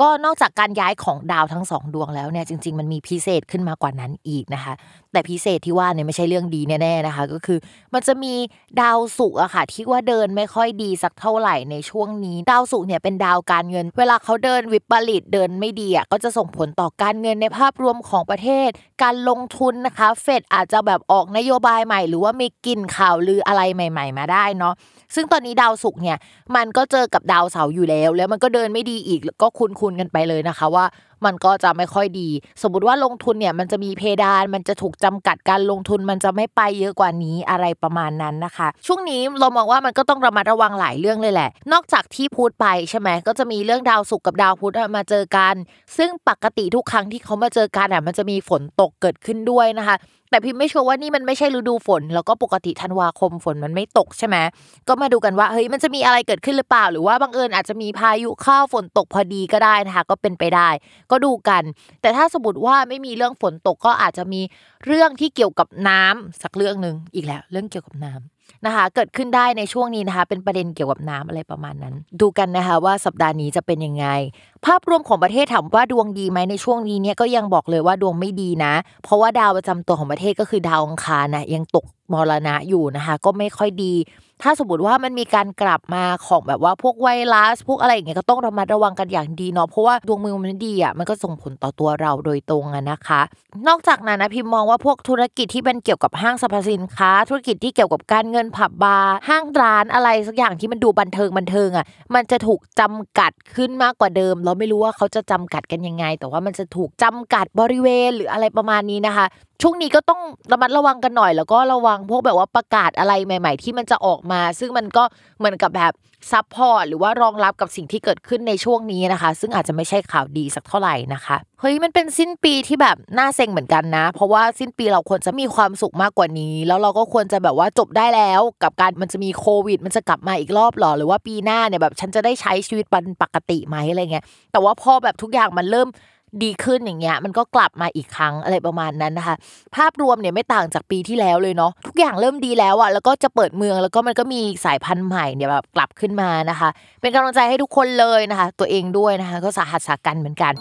ก็นอกจากการย้ายของดาวทั้งสองดวงแล้วเนี่ยจริง ๆ มันมีพิเศษขึ้นมากว่านั้นอีกนะคะ แต่พิเศษที่ว่าเนี่ยไม่ใช่เรื่องดีแน่ๆนะคะ ก็คือมันจะมีดาวศุกร์อะค่ะที่ว่าเดินไม่ค่อยดีสักเท่าไหร่ในช่วงนี้ ดาวศุกร์เนี่ยเป็นดาวการเงิน เวลาเขาเดินวิปริตเดินไม่ดีอะก็จะส่งผลต่อการเงินในภาพรวมของประเทศ การลงทุนนะคะ เฟดอาจจะแบบออกนโยบายใหม่ หรือว่ามีกลิ่นข่าวลืออะไรใหม่ ๆ มาได้เนาะซึ่งตอนนี้ดาวศุกร์เนี่ยมันก็เจอกับดาวเสาร์อยู่แล้ว แล้วมันก็เดินไม่ดีอีกก็คุ้นกันไปเลยนะคะว่ามันก็จะไม่ค่อยดี สมมติว่าลงทุนเนี่ยมันจะมีเพดาน มันจะถูกจำกัดการลงทุนมันจะไม่ไปเยอะกว่านี้อะไรประมาณนั้นนะคะ ช่วงนี้เรามองว่ามันก็ต้องระมัดระวังหลายเรื่องเลยแหละ นอกจากที่พูดไปใช่ไหมก็จะมีเรื่องดาวศุกร์กับดาวพุธมาเจอกัน ซึ่งปกติทุกครั้งที่เขามาเจอกันอะมันจะมีฝนตกเกิดขึ้นด้วยนะคะ แต่พิมไม่ชัวร์ว่านี่มันไม่ใช่ฤดูฝน แล้วก็ปกติธันวาคมฝนมันไม่ตกใช่ไหมก็มาดูกันว่าเฮ้ยมันจะมีอะไรเกิดขึ้นหรือเปล่า หรือว่าบังเอิญอาจจะมีพายุเข้าฝนตกพอดีก็ได้นะคะก็เป็นไปได้ ก็ดูกัน แต่ถ้าสมมติว่าไม่มีเรื่องฝนตกก็อาจจะมีเรื่องที่เกี่ยวกับน้ำสักเรื่องหนึ่งอีกแล้ว เรื่องเกี่ยวกับน้ำนะคะ เกิดขึ้นได้ในช่วงนี้นะคะ เป็นประเด็นเกี่ยวกับน้ำอะไรประมาณนั้น ดูกันนะคะว่าสัปดาห์นี้จะเป็นยังไง ภาพรวมของประเทศถามว่าดวงดีไหมในช่วงนี้เนี่ยก็ยังบอกเลยว่าดวงไม่ดีนะ เพราะว่าดาวประจำตัวของประเทศก็คือดาวอังคารนะยังตกมรณะอยู่นะคะ ก็ไม่ค่อยดี ถ้าสมมติว่ามันมีการกลับมาของแบบว่าพวกไวรัสพวกอะไรอย่างเงี้ยก็ต้องระมัดระวังกันอย่างดีเนาะเพราะว่าดวงมือมันดีอะมันก็ส่งผลต่อตัวเราโดยตรงอะนะคะ นอกจากนั้นนะพิมมองว่าพวกธุรกิจที่เป็นเกี่ยวกับห้างสรรพสินค้า ธุรกิจที่เกี่ยวกับการเงินผับบาร์ห้างร้านอะไรสักอย่างที่มันดูบันเทิงบันเทิงอะมันจะถูกจำกัดขึ้นมากกว่าเดิมเราไม่รู้ว่าเขาจะจำกัดกันยังไง แต่ว่ามันจะถูกจำกัดบริเวณหรืออะไรประมาณนี้นะคะช่วงนี้ก็ต้องระมัดระวังกันหน่อย แล้วก็ระวังพวกแบบว่าประกาศอะไรใหม่ ๆ ที่มันจะออกมา ซึ่งมันก็เหมือนกับแบบ support หรือว่ารองรับกับสิ่งที่เกิดขึ้นในช่วงนี้นะคะ ซึ่งอาจจะไม่ใช่ข่าวดีสักเท่าไหร่นะคะเฮ้ยมันเป็นสิ้นปีที่แบบน่าเซ็งเหมือนกันนะ เพราะว่าสิ้นปีเราควรจะมีความสุขมากกว่านี้ แล้วเราก็ควรจะแบบว่าจบได้แล้ว กับการมันจะมีโควิด มันจะกลับมาอีกรอบหรอหรือว่าปีหน้าเนี่ยแบบฉันจะได้ใช้ชีวิตเป็นปกติไหมอะไรเงี้ยแต่ว่าพอแบบทุกอย่างมันเริ่ม ดีขึ้นอย่างเงี้ยมันก็กลับมาอีกครั้งอะไรประมาณนั้นนะคะ ภาพรวมเนี่ยไม่ต่างจากปีที่แล้วเลยเนาะทุกอย่างเริ่มดีแล้วอะแล้วก็จะเปิดเมืองแล้วก็มันก็มีสายพันธุ์ใหม่เนี่ยแบบกลับขึ้นมานะคะ เป็นกำลังใจให้ทุกคนเลยนะคะ ตัวเองด้วยนะคะ ก็สาหัสสากันเหมือนกัน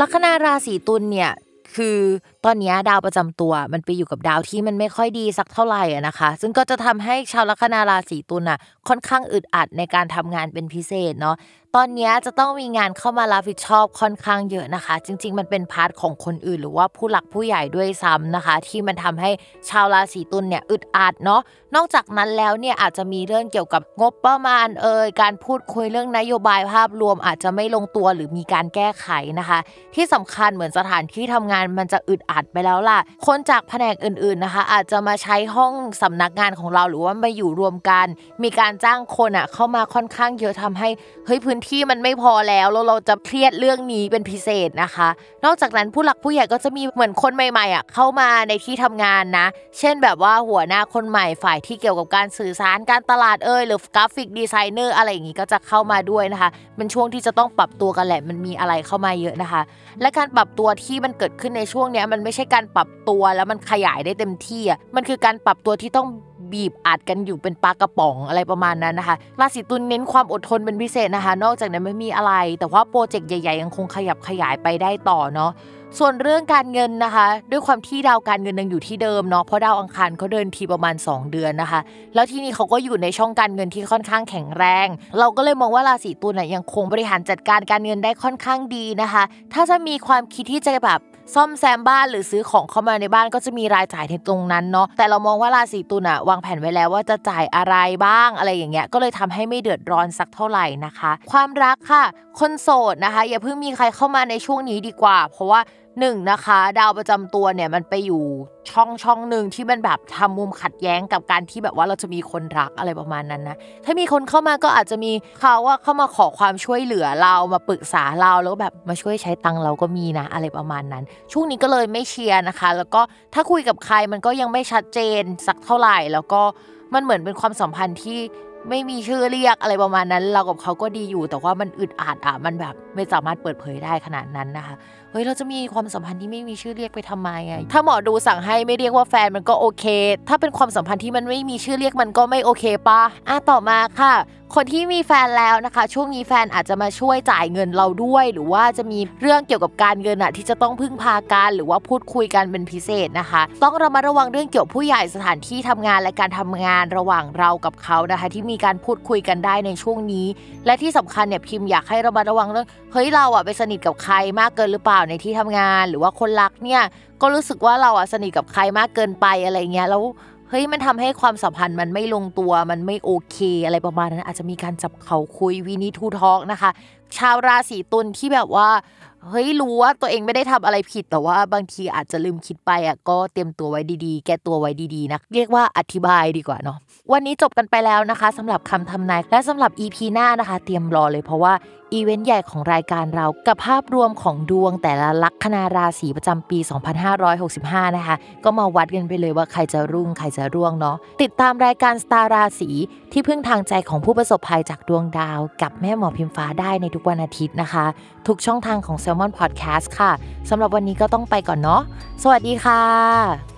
ลัคนาราศีตุลเนี่ย คือตอนนี้ดาวประจำตัวมันไปอยู่กับดาวที่มันไม่ค่อยดีสักเท่าไหร่อะนะคะ ซึ่งก็จะทำให้ชาวลัคนาราศีตุลน่ะค่อนข้างอึดอัดในการทำงานเป็นพิเศษเนาะ ตอนนี้จะต้องมีงานเข้ามารับผิดชอบค่อนข้างเยอะนะคะ จริง ๆ มันเป็นพาร์ทของคนอื่น หรือว่าผู้หลักผู้ใหญ่ด้วยซ้ำนะคะ ที่มันทำให้ชาวราศีตุลเนี่ยอึดอัดเนาะนอกจากนั้นแล้วเนี่ยอาจจะมีเรื่องเกี่ยวกับงบประมาณเอ่ยการพูดคุยเรื่องนโยบายภาพรวมอาจจะไม่ลงตัวหรือมีการแก้ไขนะคะ ที่สำคัญเหมือนสถานที่ทำงานมันจะอึดอัดไปแล้วล่ะ คนจากแผนกอื่นๆนะคะ อาจจะมาใช้ห้องสำนักงานของเราหรือว่ามาอยู่รวมกัน มีการจ้างคนอะเข้ามาค่อนข้างเยอะทำให้เฮ้ยพื้นที่มันไม่พอแล้วแล้วเราจะเครียดเรื่องนี้เป็นพิเศษนะคะ นอกจากนั้นผู้หลักผู้ใหญ่ก็จะมีเหมือนคนใหม่ๆอะเข้ามาในที่ทำงานนะ เช่นแบบว่าหัวหน้าคนใหม่ฝ่ายที่เกี่ยวกับการสื่อสารการตลาดเอ่ยหรือ graphic designer อะไรอย่างงี้ก็จะเข้ามาด้วยนะคะ มันช่วงที่จะต้องปรับตัวกันแหละมันมีอะไรเข้ามาเยอะนะคะ และการปรับตัวที่มันเกิดขึ้นในช่วงนี้มันไม่ใช่การปรับตัวแล้วมันขยายได้เต็มที่อะมันคือการปรับตัวที่ต้อง บีบอัดกันอยู่เป็นปลากระป๋องอะไรประมาณนั้นนะคะราศีตุลเน้นความอดทนเป็นพิเศษนะคะ นอกจากนั้นไม่มีอะไร แต่ว่าโปรเจกต์ใหญ่ๆ ยังคงขยับขยายไปได้ต่อเนาะส่วนเรื่องการเงินนะคะ ด้วยความที่ดาวการเงินยังอยู่ที่เดิมเนาะเพราะดาวอังคารเขาเดินทีประมาณ 2 เดือนนะคะ แล้วที่นี่เขาก็อยู่ในช่องการเงินที่ค่อนข้างแข็งแรง เราก็เลยมองว่าราศีตุลน่ะยังคงบริหารจัดการการเงินได้ค่อนข้างดีนะคะ ถ้าจะมีความคิดที่จะแบบ ซ่อมแซมบ้านหรือซื้อของเข้ามาในบ้านก็จะมีรายจ่ายในตรงนั้นเนาะแต่เรามองว่าราศีตุลอะวางแผนไว้แล้วว่าจะจ่ายอะไรบ้างอะไรอย่างเงี้ยก็เลยทำให้ไม่เดือดร้อนสักเท่าไหร่นะคะ ความรักค่ะ คนโสดนะคะ อย่าเพิ่งมีใครเข้ามาในช่วงนี้ดีกว่า เพราะว่า หนึ่งนะคะ ดาวประจำตัวเนี่ยมันไปอยู่ช่องช่องหนึ่งที่มันแบบทำมุมขัดแย้งกับการที่แบบว่าเราจะมีคนรักอะไรประมาณนั้นนะถ้ามีคนเข้ามาก็อาจจะมีเขาว่าเข้ามาขอความช่วยเหลือเรามาปรึกษาเราแล้วแบบมาช่วยใช้ตังเราก็มีนะอะไรประมาณนั้น ช่วงนี้ก็เลยไม่เชียร์นะคะ แล้วก็ถ้าคุยกับใครมันก็ยังไม่ชัดเจนสักเท่าไหร่แล้วก็มันเหมือนเป็นความสัมพันธ์ที่ ไม่มีชื่อเรียกอะไรประมาณนั้น เรากับเขาก็ดีอยู่ แต่ว่ามันอึดอัดอะมันแบบไม่สามารถเปิดเผยได้ขนาดนั้นนะคะเฮ้ยเราจะมีความสัมพันธ์ที่ไม่มีชื่อเรียกไปทำไมอะถ้าหมอดูสั่งให้ไม่เรียกว่าแฟนมันก็โอเค ถ้าเป็นความสัมพันธ์ที่มันไม่มีชื่อเรียกมันก็ไม่โอเคปะอะต่อมาค่ะ คนที่มีแฟนแล้วนะคะ ช่วงนี้แฟนอาจจะมาช่วยจ่ายเงินเราด้วย หรือว่าจะมีเรื่องเกี่ยวกับการเงินอะที่จะต้องพึ่งพากันหรือว่าพูดคุยกันเป็นพิเศษนะคะ ต้องระมัดระวังเรื่องเกี่ยวผู้ใหญ่สถานที่ทำงานและการทำงานระหว่างเรากับเขานะคะ ที่มีการพูดคุยกันได้ในช่วงนี้ และที่สำคัญเนี่ยพิมพ์อยากให้ระมัดระวังเรื่องเฮ้ยเราอะไปสนิทกับใครมากเกินหรือเปล่าในที่ทำงาน หรือว่าคนรักเนี่ยก็รู้สึกว่าเราอะสนิทกับใครมากเกินไปอะไรเงี้ยแล้ว เฮ้ยมันทำให้ความสัมพันธ์มันไม่ลงตัวมันไม่โอเค อะไรประมาณนั้นอาจจะมีการจับเขาคุยวีนีทูทอกนะคะ ชาวราศีตุลที่แบบว่าเฮ้ยรู้ว่าตัวเองไม่ได้ทำอะไรผิดแต่ว่าบางทีอาจจะลืมคิดไปอะก็เตรียมตัวไว้ดีๆ แก้ตัวไว้ดีๆนะเรียกว่าอธิบายดีกว่าเนาะวันนี้จบกันไปแล้วนะคะสำหรับคำทำนายและสำหรับ EP หน้านะคะ เตรียมรอเลยเพราะว่า อีเวนต์ใหญ่ของรายการเรากับภาพรวมของดวงแต่ละลัคนาราศีประจำปี 2565 นะคะ ก็มาวัดกันไปเลยว่าใครจะรุ่งใครจะร่วงเนาะติดตามรายการสตาราศีที่พึ่งทางใจของผู้ประสบภัยจากดวงดาว กับแม่หมอพิมฟ้าได้ในทุกวันอาทิตย์นะคะ ทุกช่องทางของ Salmon Podcast ค่ะสำหรับวันนี้ก็ต้องไปก่อนเนาะสวัสดีค่ะ